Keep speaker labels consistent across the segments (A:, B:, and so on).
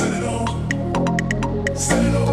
A: Set it on. Set it on.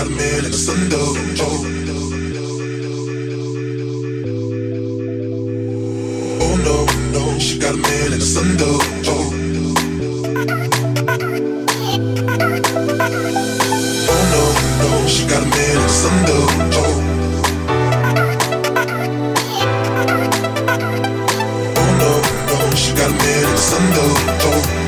B: got a man in the sun though. Oh. no, no, she got a man in the sun though. Oh. Oh no, no, she got a man in the sun. Oh. Oh no, no, she got a man in the sun. Oh.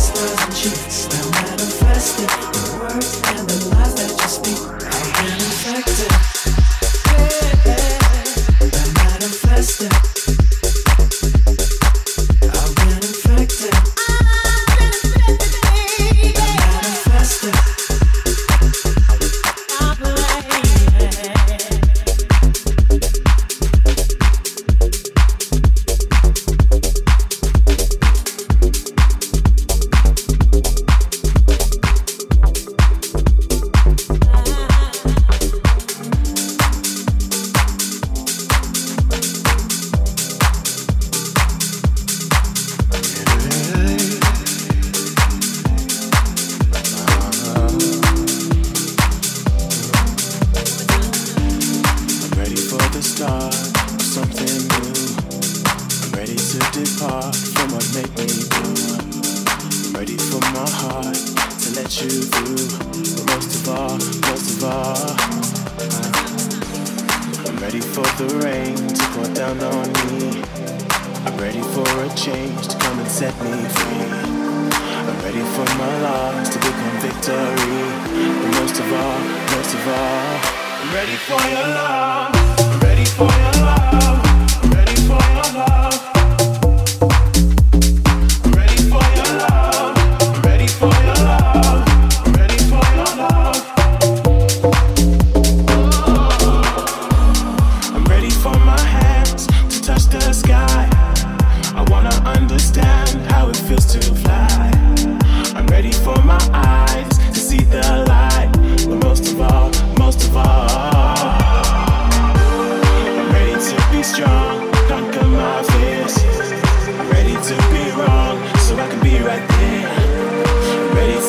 C: Stars and cheeks, now manifesting the words and the lies that you speak.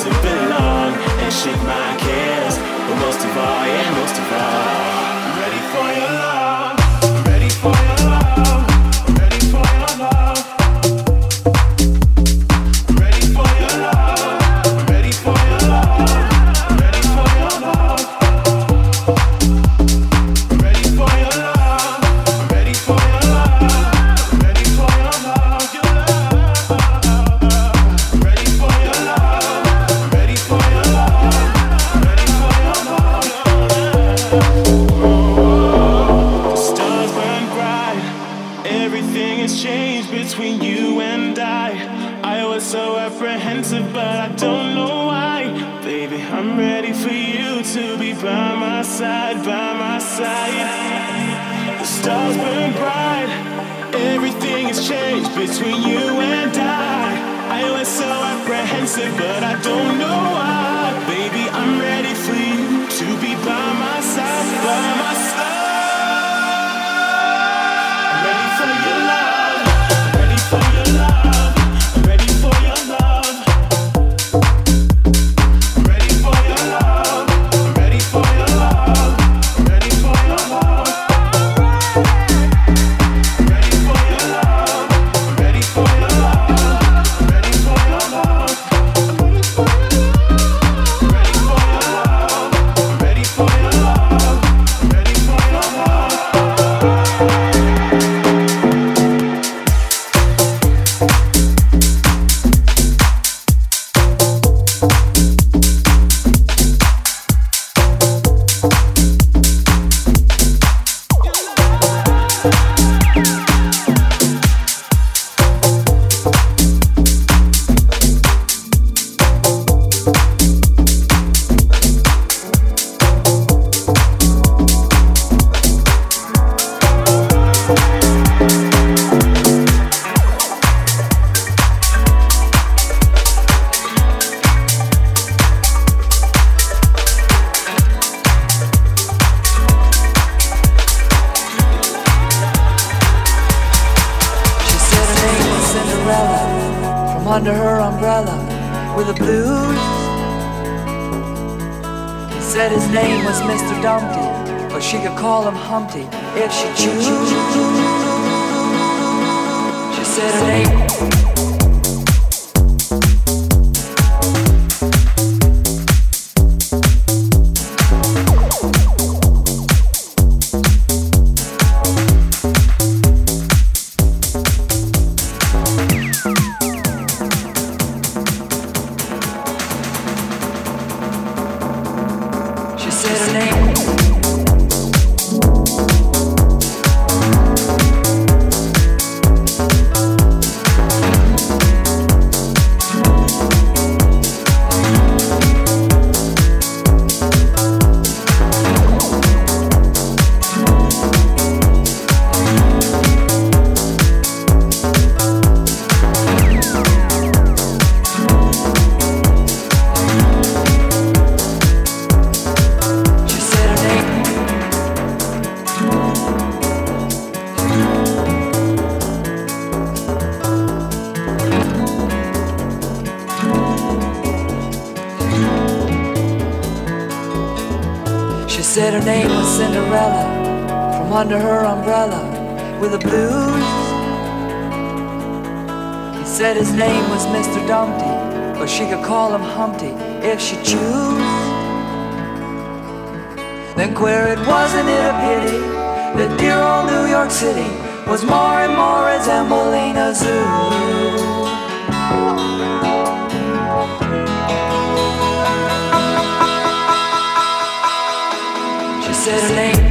C: and shake my cares. But most of all, yeah, most of all.
B: pity that dear old New York City was more and more resembling a zoo. She said her name.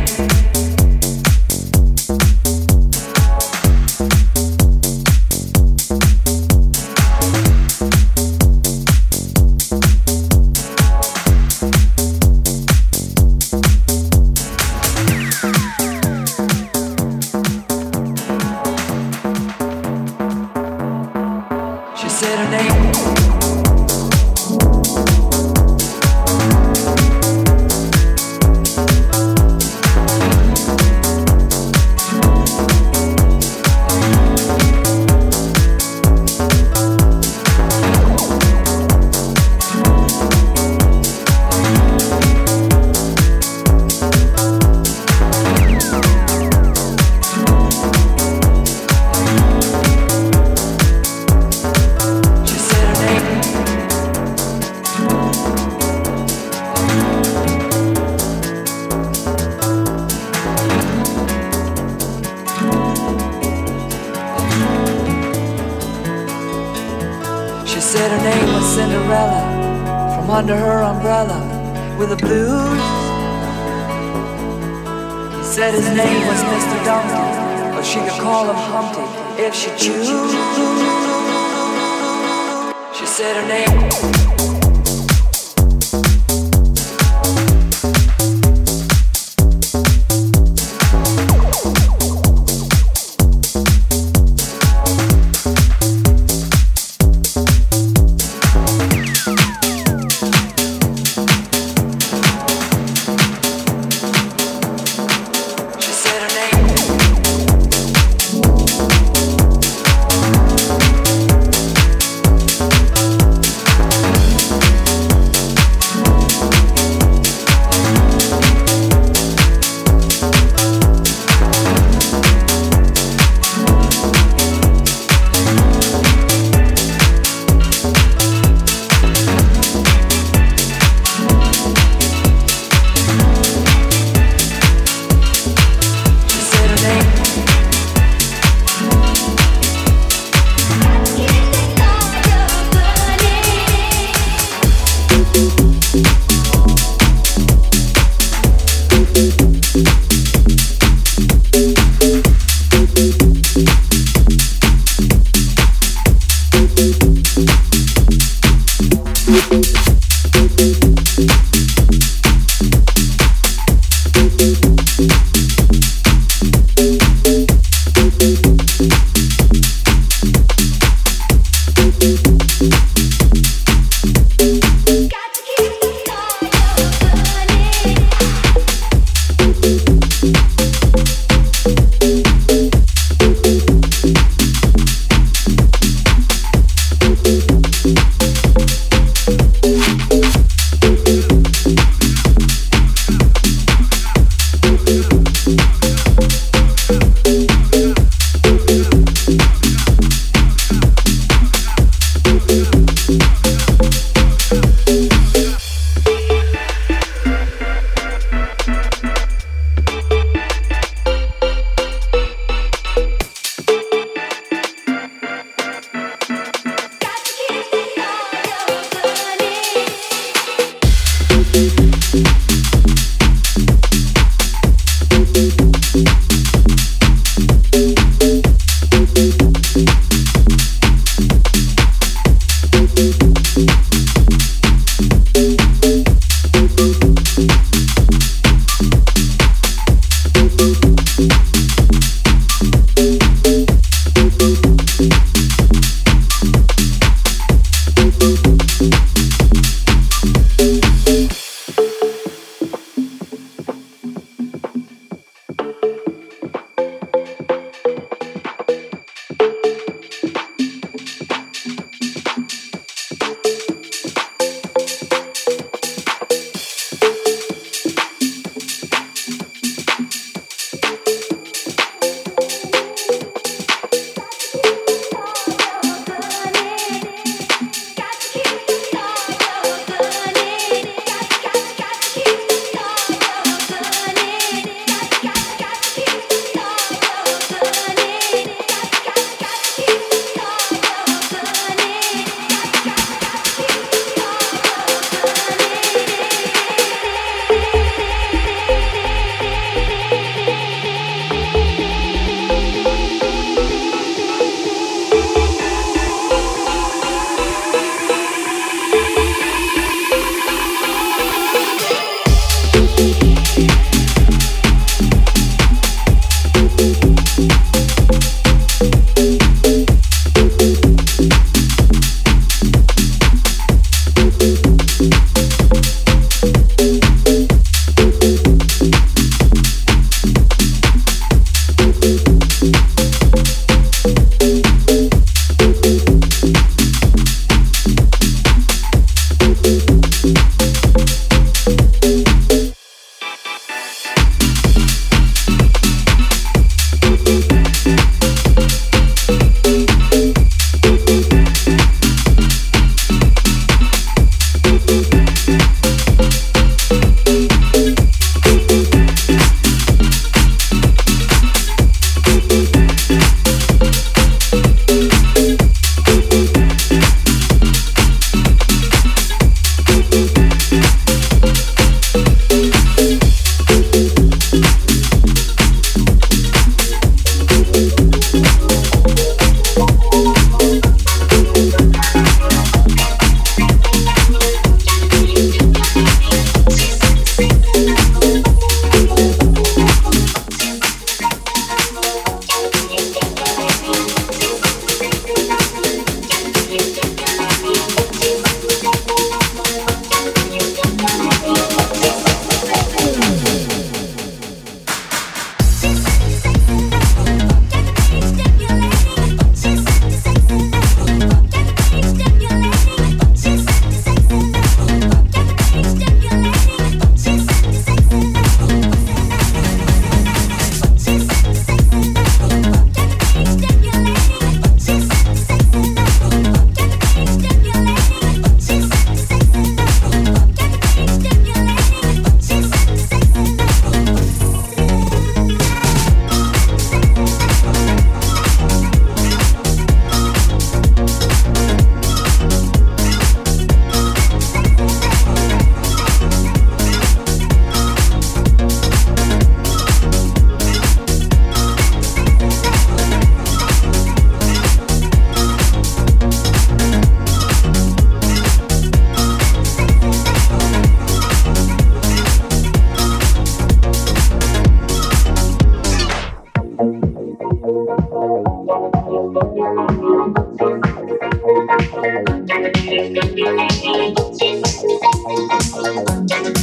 D: Stimulating,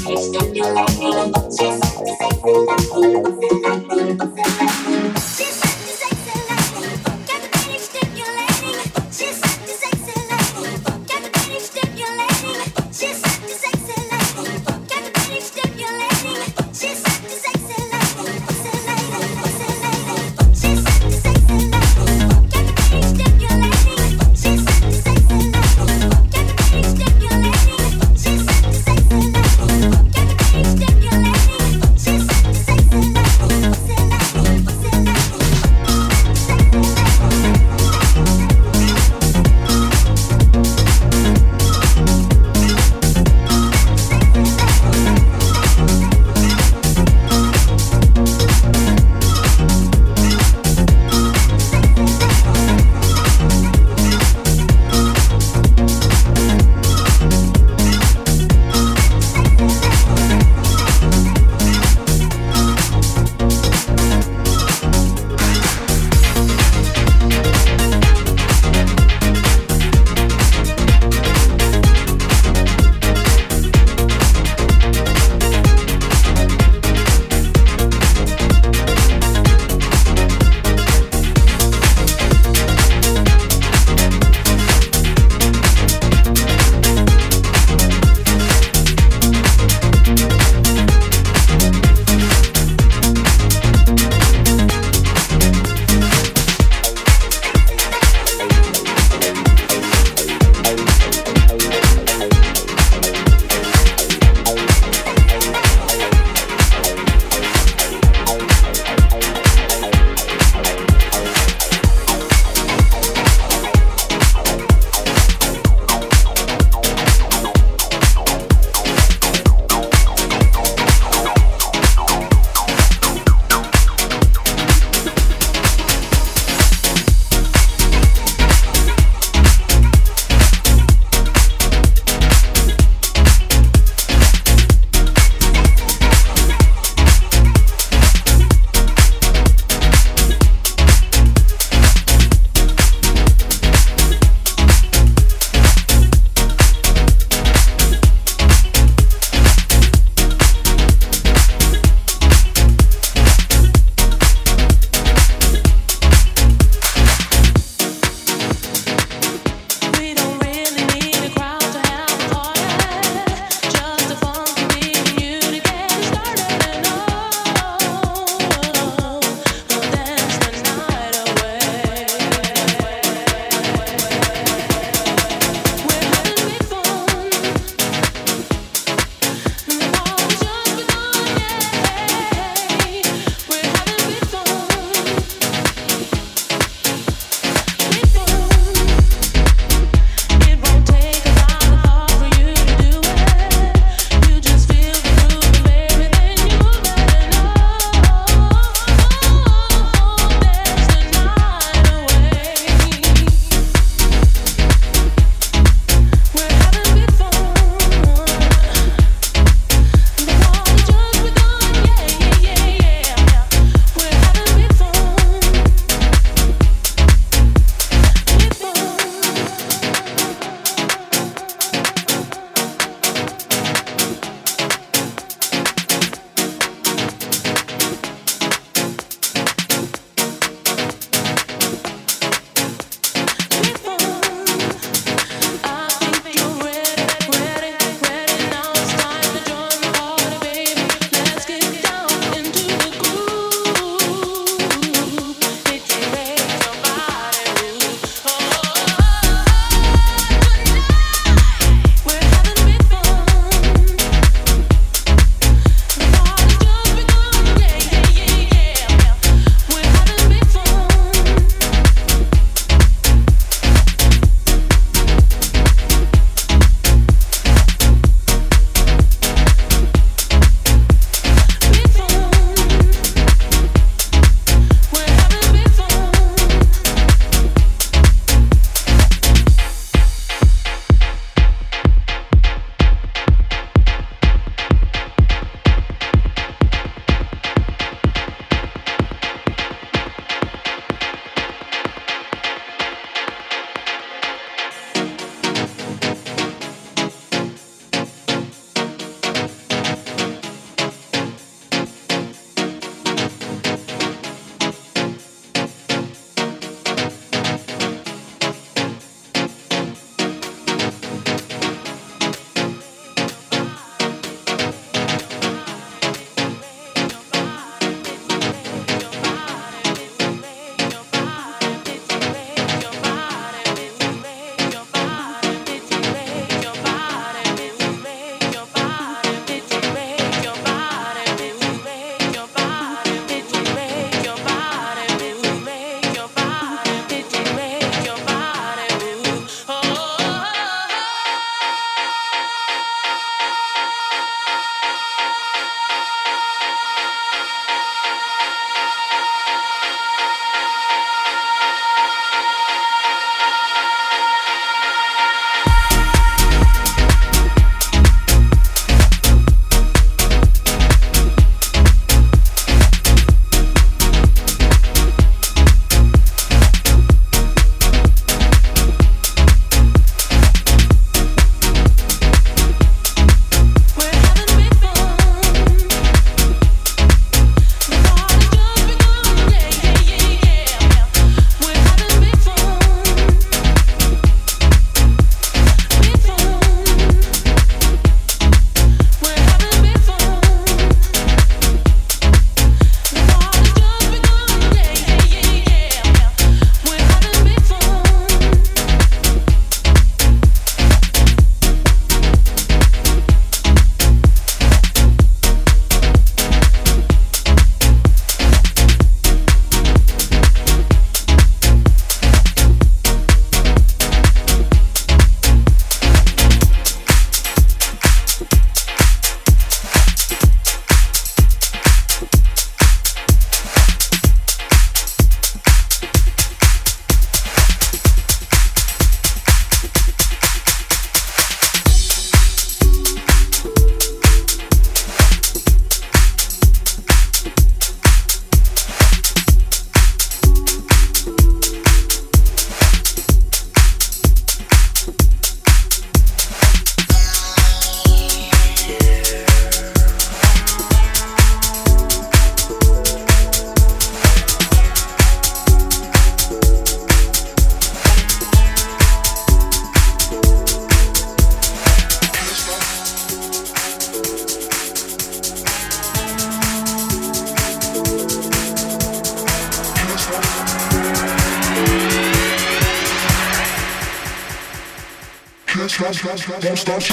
A: Let's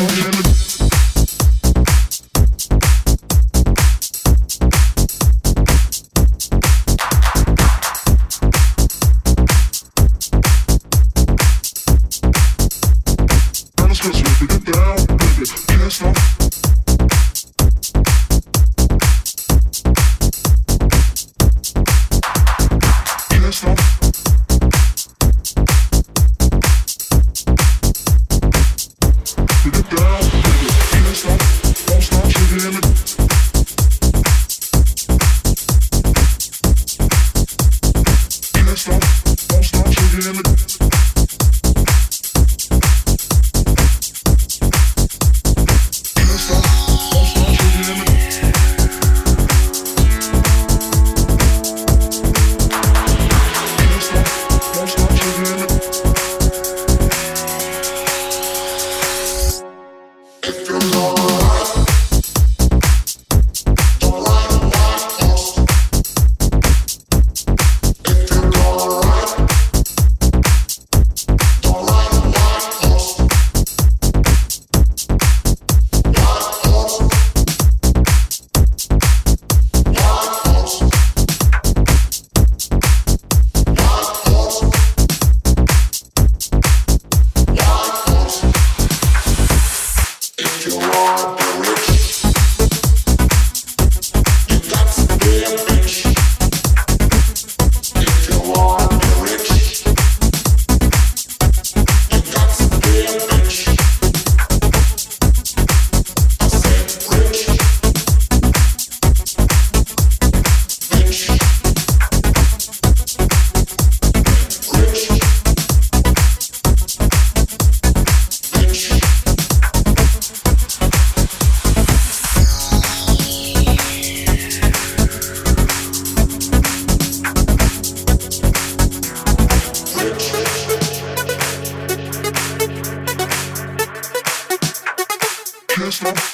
B: get down, baby. Can't stop.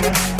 B: Christmas.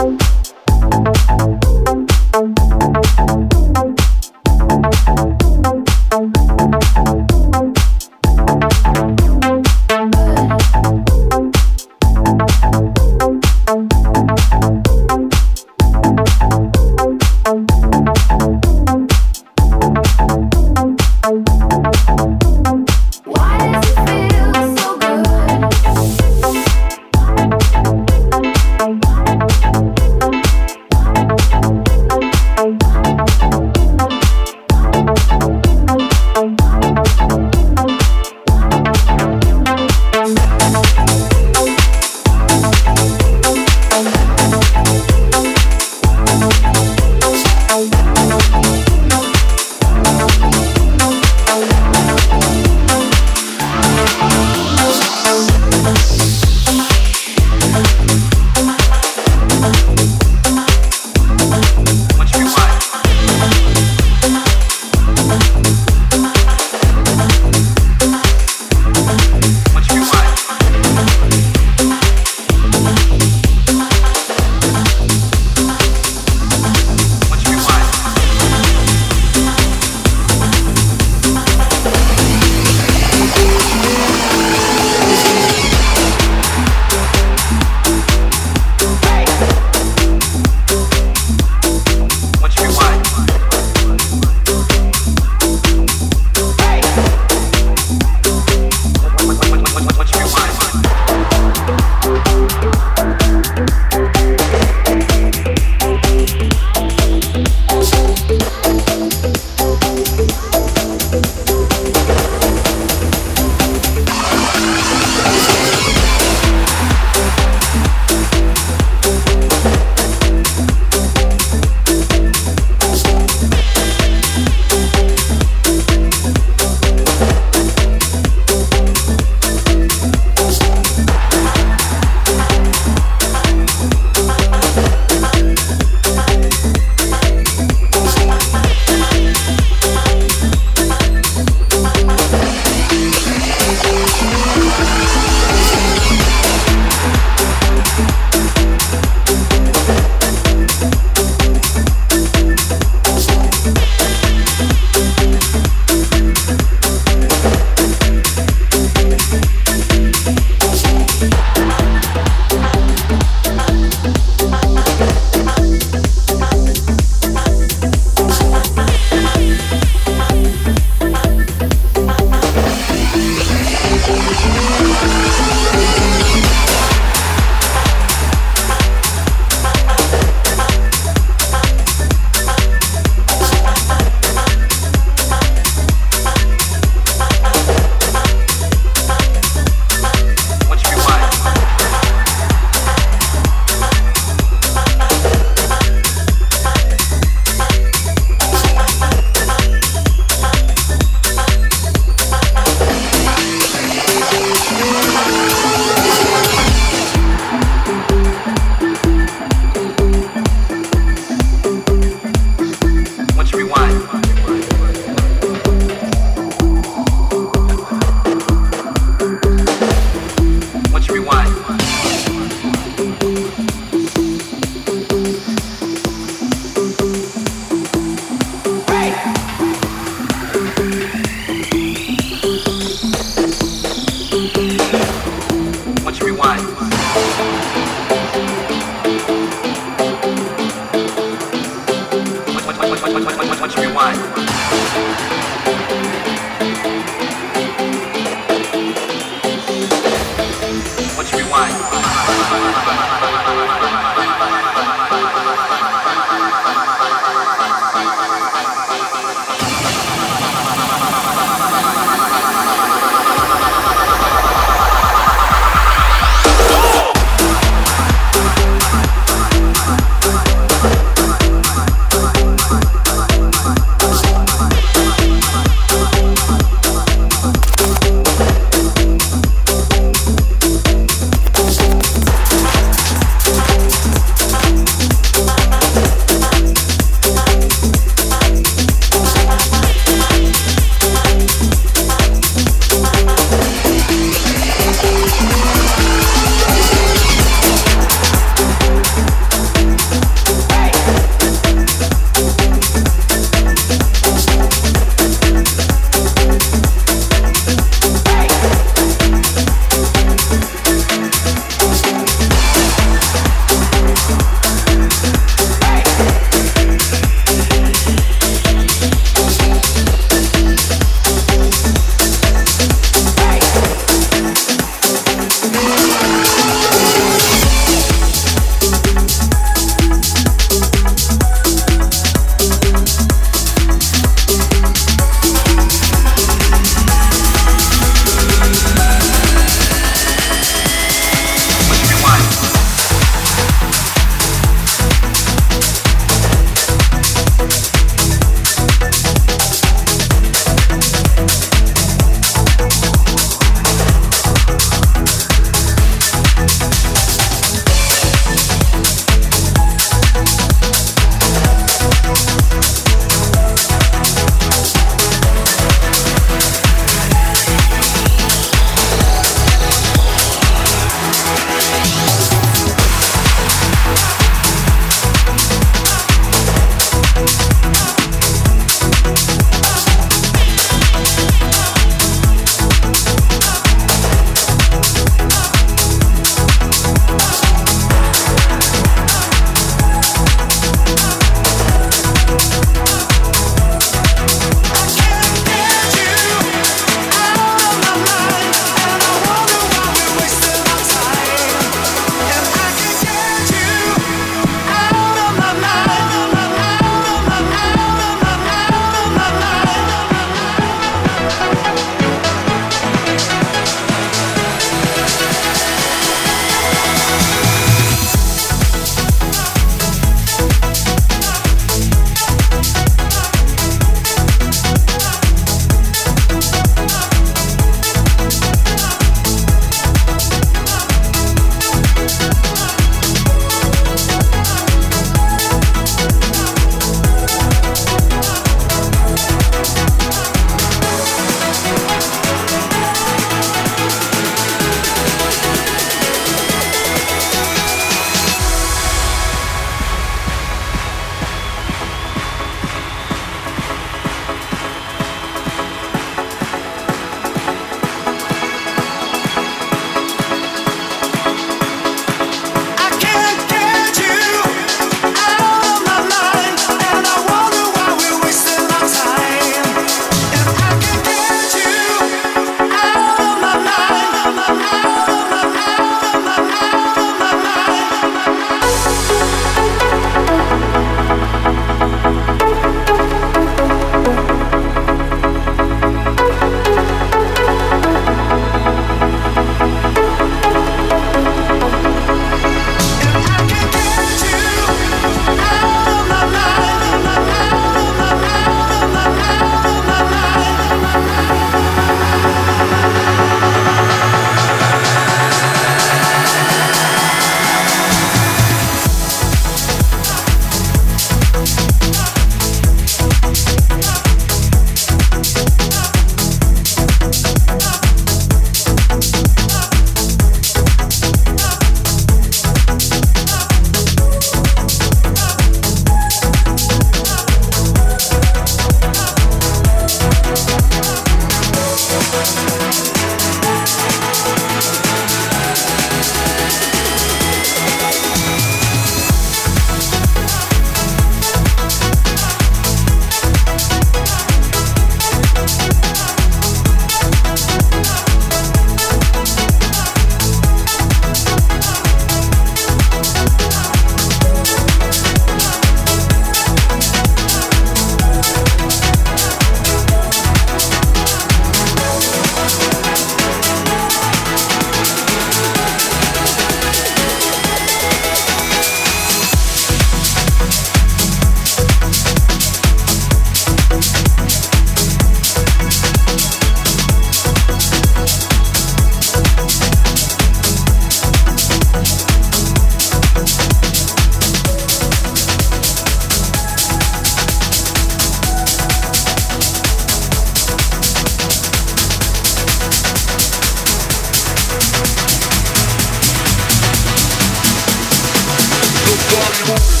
A: you.